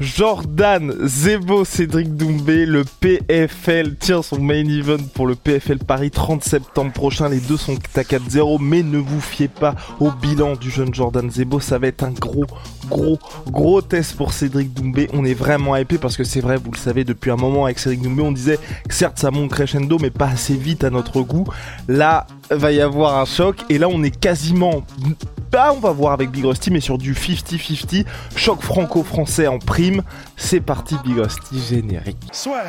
Jordan Zebo Cédric Doumbé, le PFL tient son main event pour le PFL Paris 30 septembre prochain. Les deux sont à 4-0, mais ne vous fiez pas au bilan du jeune Jordan Zebo. Ça va être un gros, gros, gros test pour Cédric Doumbé. On est vraiment hypé parce que c'est vrai, vous le savez, depuis un moment avec Cédric Doumbé, on disait certes ça monte crescendo, mais pas assez vite à notre goût. Là, va y avoir un choc et là on est quasiment bah, on va voir avec Big Rusty, mais sur du 50-50, choc franco-français en prime. C'est parti, Big Rusty, générique. Soit.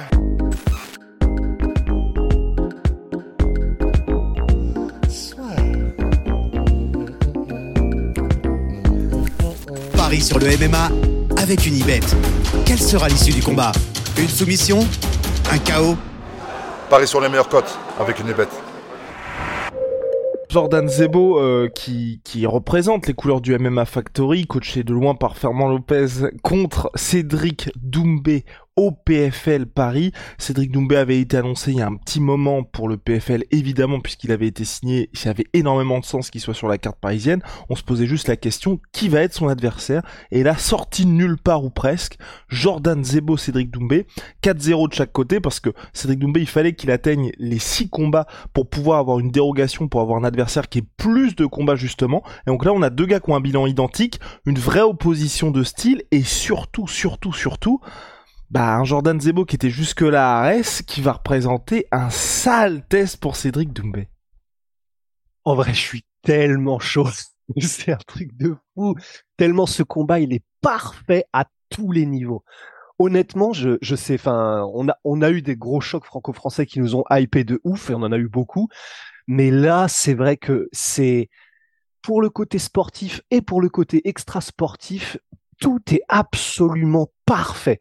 Paris sur le MMA avec une ibet. Quelle sera l'issue du combat? Une soumission? Un chaos? Paris sur les meilleures cotes avec une ibet. Jordan Zebo euh, qui, qui représente les couleurs du MMA Factory, coaché de loin par Fernand Lopez contre Cédric Doumbé au PFL Paris. Cédric Doumbé avait été annoncé il y a un petit moment pour le PFL, évidemment, puisqu'il avait été signé, ça avait énormément de sens qu'il soit sur la carte parisienne. On se posait juste la question, qui va être son adversaire? Et là, sorti nulle part ou presque, Jordan Zebo, Cédric Doumbé, 4-0 de chaque côté, parce que Cédric Doumbé, il fallait qu'il atteigne les 6 combats pour pouvoir avoir une dérogation, pour avoir un adversaire qui ait plus de combats justement. Et donc là, on a deux gars qui ont un bilan identique, une vraie opposition de style, et surtout, surtout, surtout, bah, un Jordan Zebo qui était jusque-là à Arès, qui va représenter un sale test pour Cédric Doumbé. En vrai, je suis tellement chaud. C'est un truc de fou. Tellement ce combat, il est parfait à tous les niveaux. Honnêtement, je, sais, enfin, on a, on a eu des gros chocs franco-français qui nous ont hypé de ouf et on en a eu beaucoup. Mais là, c'est vrai que c'est, pour le côté sportif et pour le côté extra sportif, tout est absolument parfait.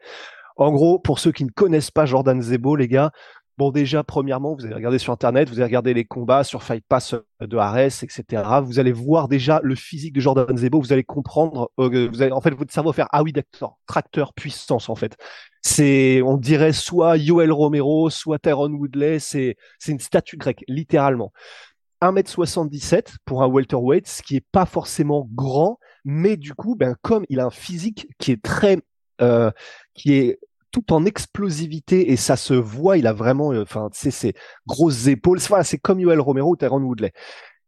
En gros, pour ceux qui ne connaissent pas Jordan Zebo, les gars, bon déjà, premièrement, vous allez regarder sur Internet, vous allez regarder les combats sur Fight Pass de Ares, etc. Vous allez voir déjà le physique de Jordan Zebo, vous allez comprendre, euh, vous en fait, votre cerveau faire, ah oui, d'accord, tracteur, puissance, en fait. C'est, on dirait soit Yoel Romero, soit Tyrone Woodley, c'est, c'est une statue grecque, littéralement. 1m77 pour un welterweight, ce qui est pas forcément grand, mais du coup, ben, comme il a un physique qui est très, euh, qui est tout en explosivité et ça se voit. Il a vraiment, euh, enfin, c'est ses grosses épaules. Voilà, c'est comme Yoel Romero ou Tyrone Woodley.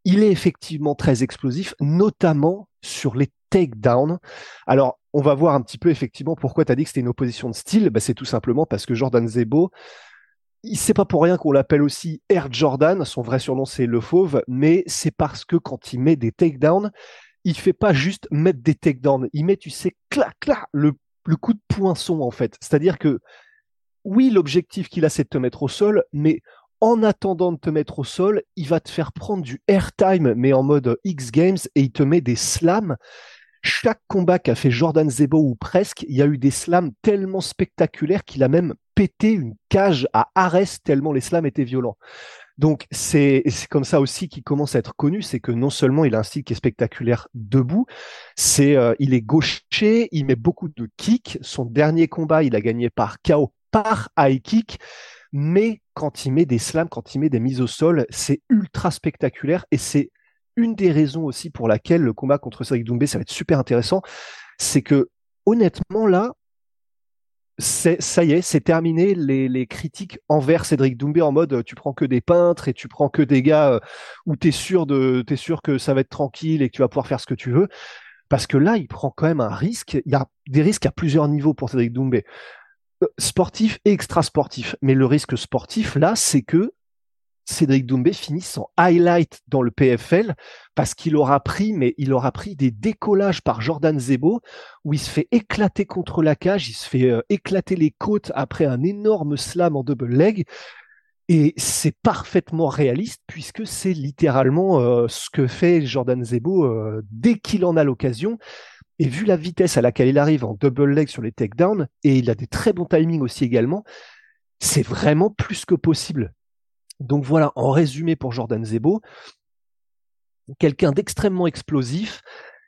Il est effectivement très explosif, notamment sur les takedowns. Alors, on va voir un petit peu effectivement pourquoi tu as dit que c'était une opposition de style. Bah, c'est tout simplement parce que Jordan Zebo, il sait pas pour rien qu'on l'appelle aussi Air Jordan. Son vrai surnom c'est Le Fauve, mais c'est parce que quand il met des takedowns, il fait pas juste mettre des takedowns. Il met, tu sais, clac, clac, le le coup de poinçon en fait. C'est-à-dire que oui, l'objectif qu'il a, c'est de te mettre au sol, mais en attendant de te mettre au sol, il va te faire prendre du airtime, mais en mode X Games, et il te met des slams. Chaque combat qu'a fait Jordan Zebo ou presque, il y a eu des slams tellement spectaculaires qu'il a même pété une cage à Arès tellement les slams étaient violents. Donc c'est comme ça aussi qu'il commence à être connu, c'est que non seulement il a un style qui est spectaculaire debout, c'est euh, il est gaucher, il met beaucoup de kicks. Son dernier combat, il a gagné par KO par high kick, mais quand il met des slams, quand il met des mises au sol, c'est ultra spectaculaire et c'est une des raisons aussi pour laquelle le combat contre Cédric Doumbé, ça va être super intéressant, c'est que honnêtement là, ça y est, c'est terminé les, critiques envers Cédric Doumbé en mode tu prends que des peintres et tu prends que des gars euh, où t'es sûr de t'es sûr que ça va être tranquille et que tu vas pouvoir faire ce que tu veux. Parce que là, il prend quand même un risque. Il y a des risques à plusieurs niveaux pour Cédric Doumbé. Euh, sportif et extra sportif. Mais le risque sportif, là, c'est que Cédric Doumbé finit son highlight dans le PFL parce qu'il aura pris, mais il aura pris des décollages par Jordan Zebo où il se fait éclater contre la cage, il se fait euh, éclater les côtes après un énorme slam en double leg. Et c'est parfaitement réaliste puisque c'est littéralement euh, ce que fait Jordan Zebo euh, dès qu'il en a l'occasion. Et vu la vitesse à laquelle il arrive en double leg sur les takedowns, et il a des très bons timings aussi également, c'est vraiment plus que possible. Donc voilà, en résumé pour Jordan Zebo, quelqu'un d'extrêmement explosif,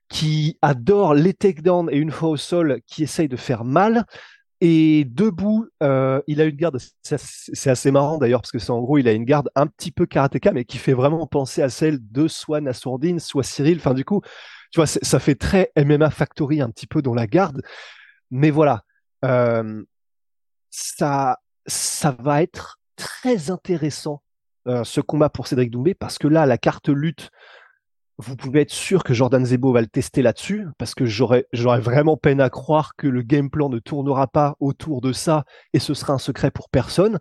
qui adore les takedowns et une fois au sol, qui essaye de faire mal. Et debout, euh, il a une garde, c'est assez marrant d'ailleurs, parce que c'est en gros, il a une garde un petit peu karatéka, mais qui fait vraiment penser à celle de soit Nassourdine, soit Cyril. Enfin, du coup, tu vois, ça fait très MMA Factory un petit peu dans la garde. Mais voilà, euh, ça, ça va être très intéressant, euh, ce combat pour Cédric Doumbé, parce que là, la carte lutte, vous pouvez être sûr que Jordan Zebo va le tester là-dessus, parce que j'aurais, vraiment peine à croire que le game plan ne tournera pas autour de ça et ce sera un secret pour personne.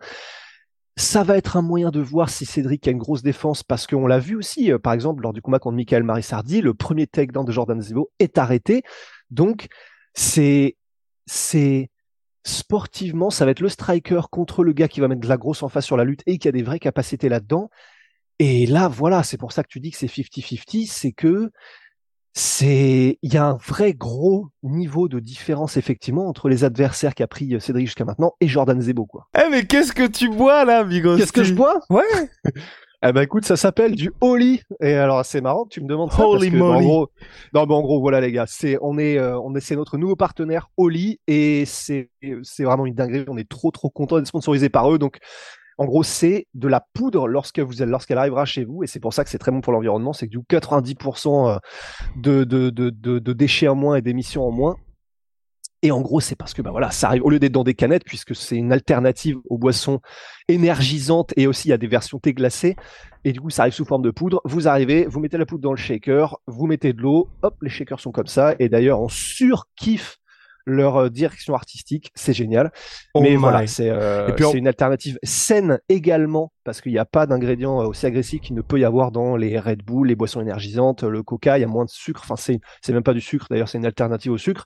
Ça va être un moyen de voir si Cédric a une grosse défense, parce qu'on l'a vu aussi, euh, par exemple, lors du combat contre Michael Marissardi, le premier takedown de Jordan Zebo est arrêté. Donc, c'est, sportivement, ça va être le striker contre le gars qui va mettre de la grosse en face sur la lutte et qui a des vraies capacités là-dedans. Et là, voilà, c'est pour ça que tu dis que c'est 50-50, c'est que c'est, il y a un vrai gros niveau de différence effectivement entre les adversaires qu'a pris euh, Cédric jusqu'à maintenant et Jordan Zebo, quoi. Eh mais qu'est-ce que tu bois là, Bigos Qu'est-ce que je bois? Ouais. Eh ben écoute, ça s'appelle du Holy. Et alors c'est marrant que tu me demandes ça Holy parce que, en gros, non mais en gros voilà les gars, c'est on est euh, on est c'est notre nouveau partenaire Holy et c'est c'est vraiment une dinguerie. On est trop trop content d'être sponsorisé par eux. Donc en gros c'est de la poudre lorsque vous lorsqu'elle arrivera chez vous et c'est pour ça que c'est très bon pour l'environnement. C'est que du coup 90% de de, de de de déchets en moins et d'émissions en moins. Et en gros, c'est parce que bah voilà, ça arrive au lieu d'être dans des canettes, puisque c'est une alternative aux boissons énergisantes et aussi il y a des versions thé glacées. Et du coup, ça arrive sous forme de poudre. Vous arrivez, vous mettez la poudre dans le shaker, vous mettez de l'eau, hop, les shakers sont comme ça. Et d'ailleurs, on surkiffe leur euh, direction artistique, c'est génial. Oh Mais my. voilà, c'est euh, on- une alternative saine également, parce qu'il n'y a pas d'ingrédients euh, aussi agressifs qu'il ne peut y avoir dans les Red Bull, les boissons énergisantes, le Coca, il y a moins de sucre. Enfin, c'est même pas du sucre, d'ailleurs, c'est une alternative au sucre.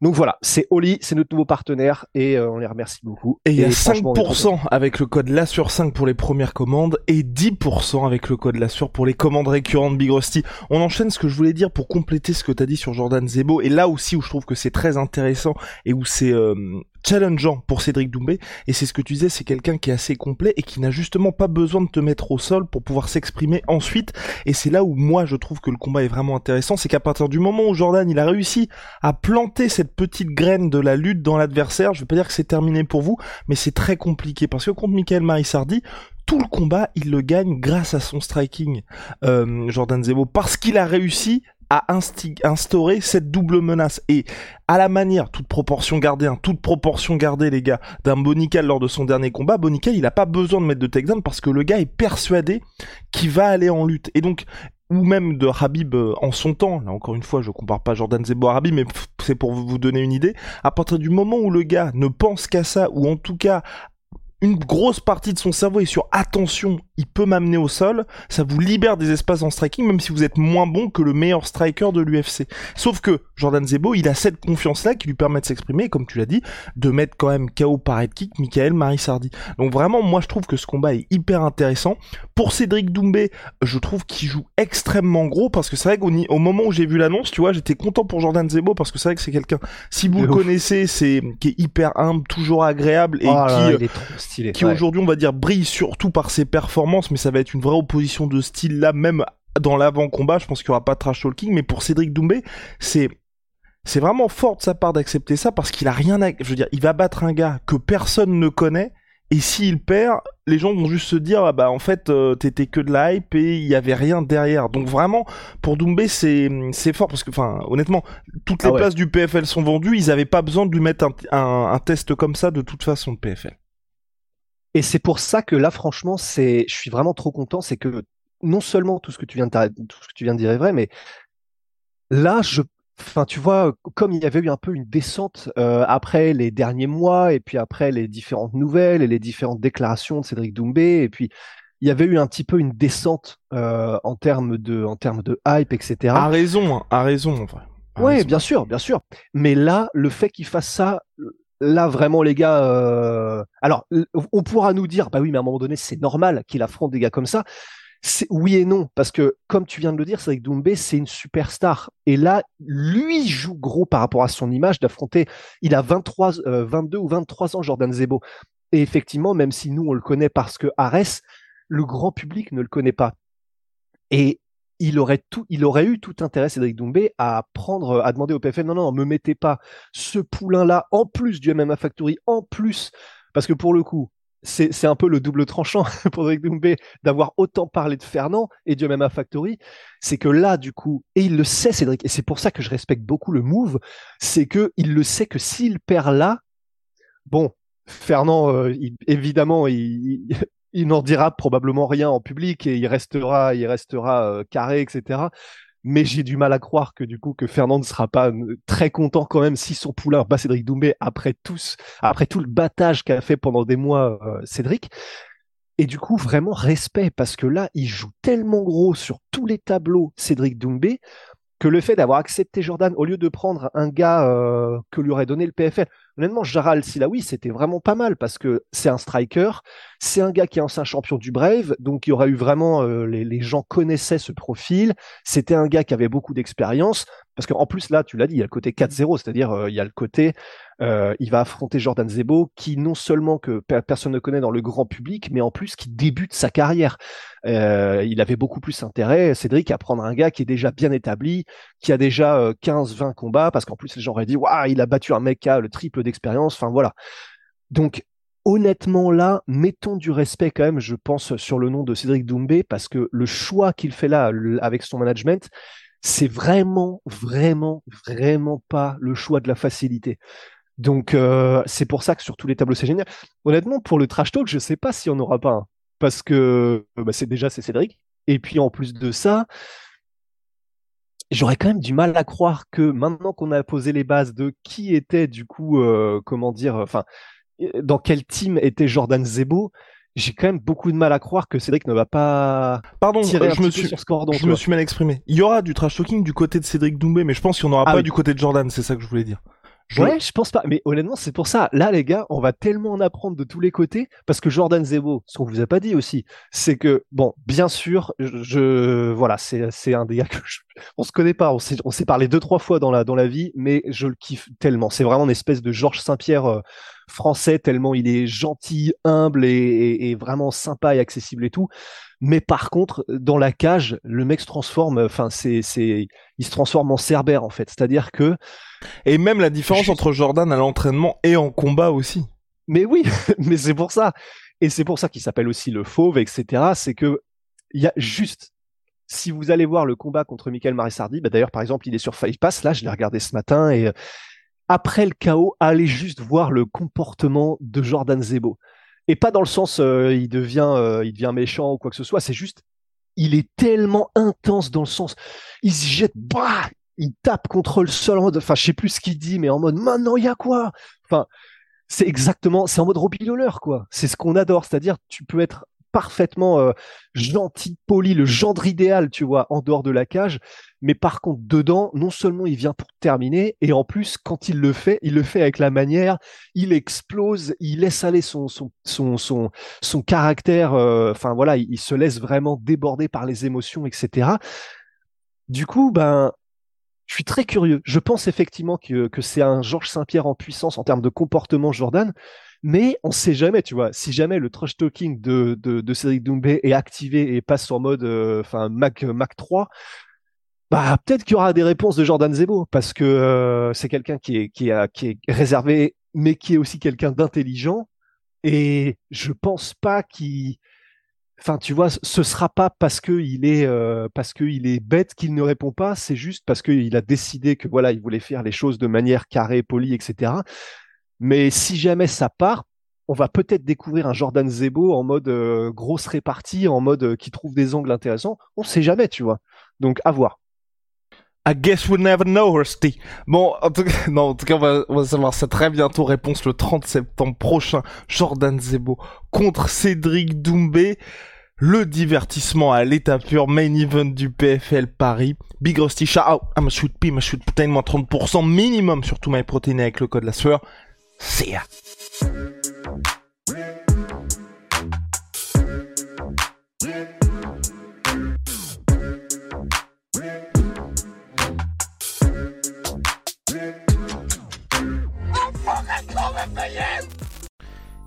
Donc voilà, c'est Oli, c'est notre nouveau partenaire et euh, on les remercie beaucoup. Et il y a franchement, on est content. 5% avec le code LASSUR 5 pour les premières commandes et 10% avec le code LASSUR pour les commandes récurrentes Big Rusty. On enchaîne ce que je voulais dire pour compléter ce que tu as dit sur Jordan Zebo et là aussi où je trouve que c'est très intéressant et où c'est euh, challengeant pour Cédric Doumbé et c'est ce que tu disais, c'est quelqu'un qui est assez complet et qui n'a justement pas besoin de te mettre au sol pour pouvoir s'exprimer ensuite. Et c'est là où moi je trouve que le combat est vraiment intéressant, c'est qu'à partir du moment où Jordan il a réussi à planter cette petite graine de la lutte dans l'adversaire, je vais pas dire que c'est terminé pour vous, mais c'est très compliqué parce que contre Michael Marissardi, tout le combat, il le gagne grâce à son striking, euh, Jordan Zebo, parce qu'il a réussi à instaurer cette double menace. Et à la manière, toute proportion gardée, hein, toute proportion gardée les gars, d'un Bonical lors de son dernier combat, Bonical il a pas besoin de mettre de takedown parce que le gars est persuadé qu'il va aller en lutte. Et donc ou même de Habib euh, en son temps, là encore une fois je compare pas Jordan Zebo à Habib mais c'est pour vous donner une idée, à partir du moment où le gars ne pense qu'à ça ou en tout cas une grosse partie de son cerveau est sur attention, il peut m'amener au sol, ça vous libère des espaces en striking, même si vous êtes moins bon que le meilleur striker de l'UFC. Sauf que Jordan Zebo, il a cette confiance-là qui lui permet de s'exprimer, comme tu l'as dit, de mettre quand même KO par head kick Michael Marissardi. Donc vraiment, moi je trouve que ce combat est hyper intéressant. Pour Cédric Doumbé, je trouve qu'il joue extrêmement gros, parce que c'est vrai qu'au moment où j'ai vu l'annonce, tu vois, j'étais content pour Jordan Zebo, parce que c'est vrai que c'est quelqu'un, si vous le ouf. connaissez, c'est qui est hyper humble, toujours agréable, et Oh là qui... ouais. aujourd'hui on va dire brille surtout par ses performances mais ça va être une vraie opposition de style là même dans l'avant-combat. Je pense qu'il y aura pas de trash talking mais pour Cédric Doumbé c'est c'est vraiment fort de sa part d'accepter ça parce qu'il a rien à je veux dire il va battre un gars que personne ne connaît et s'il perd les gens vont juste se dire ah bah en fait euh, t'étais que de la hype et il y avait rien derrière. Donc vraiment pour Doumbé c'est c'est fort parce que enfin honnêtement toutes les Ah ouais. places du PFL sont vendues ils avaient pas besoin de lui mettre un, un, un test comme ça de toute façon de PFL Et c'est pour ça que là, franchement, c'est, je suis vraiment trop content. C'est que non seulement tout ce que tu viens de, tout ce que tu viens de dire est vrai, mais là, je, enfin, tu vois, comme il y avait eu un peu une descente euh, après les derniers mois et puis après les différentes nouvelles et les différentes déclarations de Cédric Doumbé et puis il y avait eu un petit peu une descente euh, en termes de, en termes de hype, etc. A raison, hein, a raison, en vrai. Oui, bien sûr, bien sûr. Mais là, le fait qu'il fasse ça, là vraiment les gars, euh... alors on pourra nous dire, bah oui, mais à un moment donné, c'est normal qu'il affronte des gars comme ça. C'est oui et non, parce que comme tu viens de le dire, c'est que Doumbé, c'est une superstar. Et là, lui joue gros par rapport à son image d'affronter. Il a 23, 22 euh, ou 23 ans, Jordan Zebo. Et effectivement, même si nous on le connaît parce que Ares, le grand public ne le connaît pas. Et il aurait tout, il aurait eu tout intérêt, Cédric Doumbé, à prendre, à demander au PFL, non, non, me mettez pas ce poulain-là, en plus du MMA Factory, en plus, parce que pour le coup, c'est un peu le double tranchant pour Cédric Doumbé d'avoir autant parlé de Fernand et du MMA Factory. C'est que là, du coup, et il le sait, Cédric, et c'est pour ça que je respecte beaucoup le move, c'est que il le sait que s'il perd là, bon, Fernand, euh, évidemment, il, il n'en dira probablement rien en public et il restera, il restera euh, carré, etc. Mais j'ai du mal à croire que du coup que Fernand ne sera pas euh, très content quand même si son poulain bat Cédric Doumbé après tous, après tout le battage qu'a fait pendant des mois euh, Cédric. Et du coup, vraiment respect parce que là, il joue tellement gros sur tous les tableaux Cédric Doumbé que le fait d'avoir accepté Jordan au lieu de prendre un gars que lui aurait donné le PFL, honnêtement, Jaral Silawi, c'était vraiment pas mal parce que c'est un striker, c'est un gars qui est ancien champion du Brave, donc il y aura eu vraiment, euh, les, gens connaissaient ce profil, c'était un gars qui avait beaucoup d'expérience, parce qu'en plus là, tu l'as dit, il y a le côté 4-0, c'est-à-dire euh, il y a le côté, euh, il va affronter Jordan Zebo, qui non seulement que personne ne connaît dans le grand public, mais en plus qui débute sa carrière. il avait beaucoup plus intérêt, Cédric, à prendre un gars qui est déjà bien établi, qui a déjà 15-20 combats, parce qu'en plus les gens auraient dit, waouh, il a battu un mec a le triple d'expérience, enfin voilà. Donc honnêtement là, mettons du respect quand même, je pense, sur le nom de Cédric Doumbé, parce que le choix qu'il fait là avec son management, c'est vraiment, vraiment, vraiment pas le choix de la facilité. Donc euh, c'est pour ça que sur tous les tableaux c'est génial. Honnêtement, pour le trash talk, je sais pas si on aura pas un, parce que bah, c'est déjà c'est Cédric. Et puis en plus de ça, j'aurais quand même du mal à croire que maintenant qu'on a posé les bases de qui était du coup, euh, comment dire, enfin, dans quel team était Jordan Zebo, j'ai quand même beaucoup de mal à croire que Cédric ne va pas Pardon, tirer je me suis, sur ce cordon. Je me suis mal exprimé. Il y aura du trash talking du côté de Cédric Doumbé, mais je pense qu'il n'y en aura ah pas du côté de Jordan, c'est ça que je voulais dire. Ouais, je pense pas. Mais honnêtement, c'est pour ça. Là, les gars, on va tellement en apprendre de tous les côtés parce que Jordan Zebo, ce qu'on vous a pas dit aussi, c'est que bon, bien sûr, je, voilà, c'est c'est un des gars que je, on se connaît pas, on s'est on s'est parlé deux trois fois dans la dans la vie, mais je le kiffe tellement. C'est vraiment une espèce de Georges Saint-Pierre euh, français tellement il est gentil, humble et, et, vraiment sympa et accessible et tout. Mais par contre, dans la cage, le mec se transforme. Enfin, c'est c'est il se transforme en cerbère en fait. C'est-à-dire que et même la différence entre Jordan à l'entraînement et en combat aussi. Mais oui, mais c'est pour ça. Et c'est pour ça qu'il s'appelle aussi le fauve, etc. C'est que il y a juste, si vous allez voir le combat contre Michael Marissardi, bah d'ailleurs par exemple il est sur Five Pass, là je l'ai regardé ce matin et après le chaos, allez juste voir le comportement de Jordan Zebo. Et pas dans le sens euh, il devient euh, il devient méchant ou quoi que ce soit, c'est juste il est tellement intense dans le sens il se jette bah il tape contre le sol en mode, enfin, je sais plus ce qu'il dit, mais en mode, maintenant, il y a quoi? Enfin, c'est exactement, c'est en mode Robbie quoi. C'est ce qu'on adore. C'est-à-dire, tu peux être parfaitement euh, gentil, poli, le gendre idéal, tu vois, en dehors de la cage. Mais par contre, dedans, non seulement il vient pour terminer, et en plus, quand il le fait, il le fait avec la manière, il explose, il laisse aller son son son son, son caractère. Euh, enfin voilà, il, il, se laisse vraiment déborder par les émotions, etc. Du coup, ben je suis très curieux. Je pense effectivement que, que c'est un Georges Saint-Pierre en puissance en termes de comportement Jordan, mais on sait jamais, tu vois. Si jamais le trash talking de, de, Cédric Doumbé est activé et passe en mode euh, enfin Mac Mac 3, bah peut-être qu'il y aura des réponses de Jordan Zebo parce que euh, c'est quelqu'un qui est qui qui est réservé, mais qui est aussi quelqu'un d'intelligent. Et je pense pas qu'il Enfin, tu vois, ce sera pas parce que il est euh, parce que il est bête qu'il ne répond pas. C'est juste parce qu'il a décidé que voilà, il voulait faire les choses de manière carrée, polie, etc. Mais si jamais ça part, on va peut-être découvrir un Jordan Zebo en mode euh, grosse répartie, en mode euh, qui trouve des angles intéressants. On sait jamais, tu vois. Donc à voir. I guess we'll never know, Rusty. Bon, en tout cas, non, en tout cas, on va, on va savoir ça très bientôt. Réponse le 30 septembre prochain. Jordan Zebo contre Cédric Doumbé. Le divertissement à l'état pur, main event du PFL Paris. Big Rusty, shout out, I'm a sweet pea, I'm a sweet protein, moins 30% minimum sur tout my protein avec le code la sueur. See ya. I'm fucking coming for you!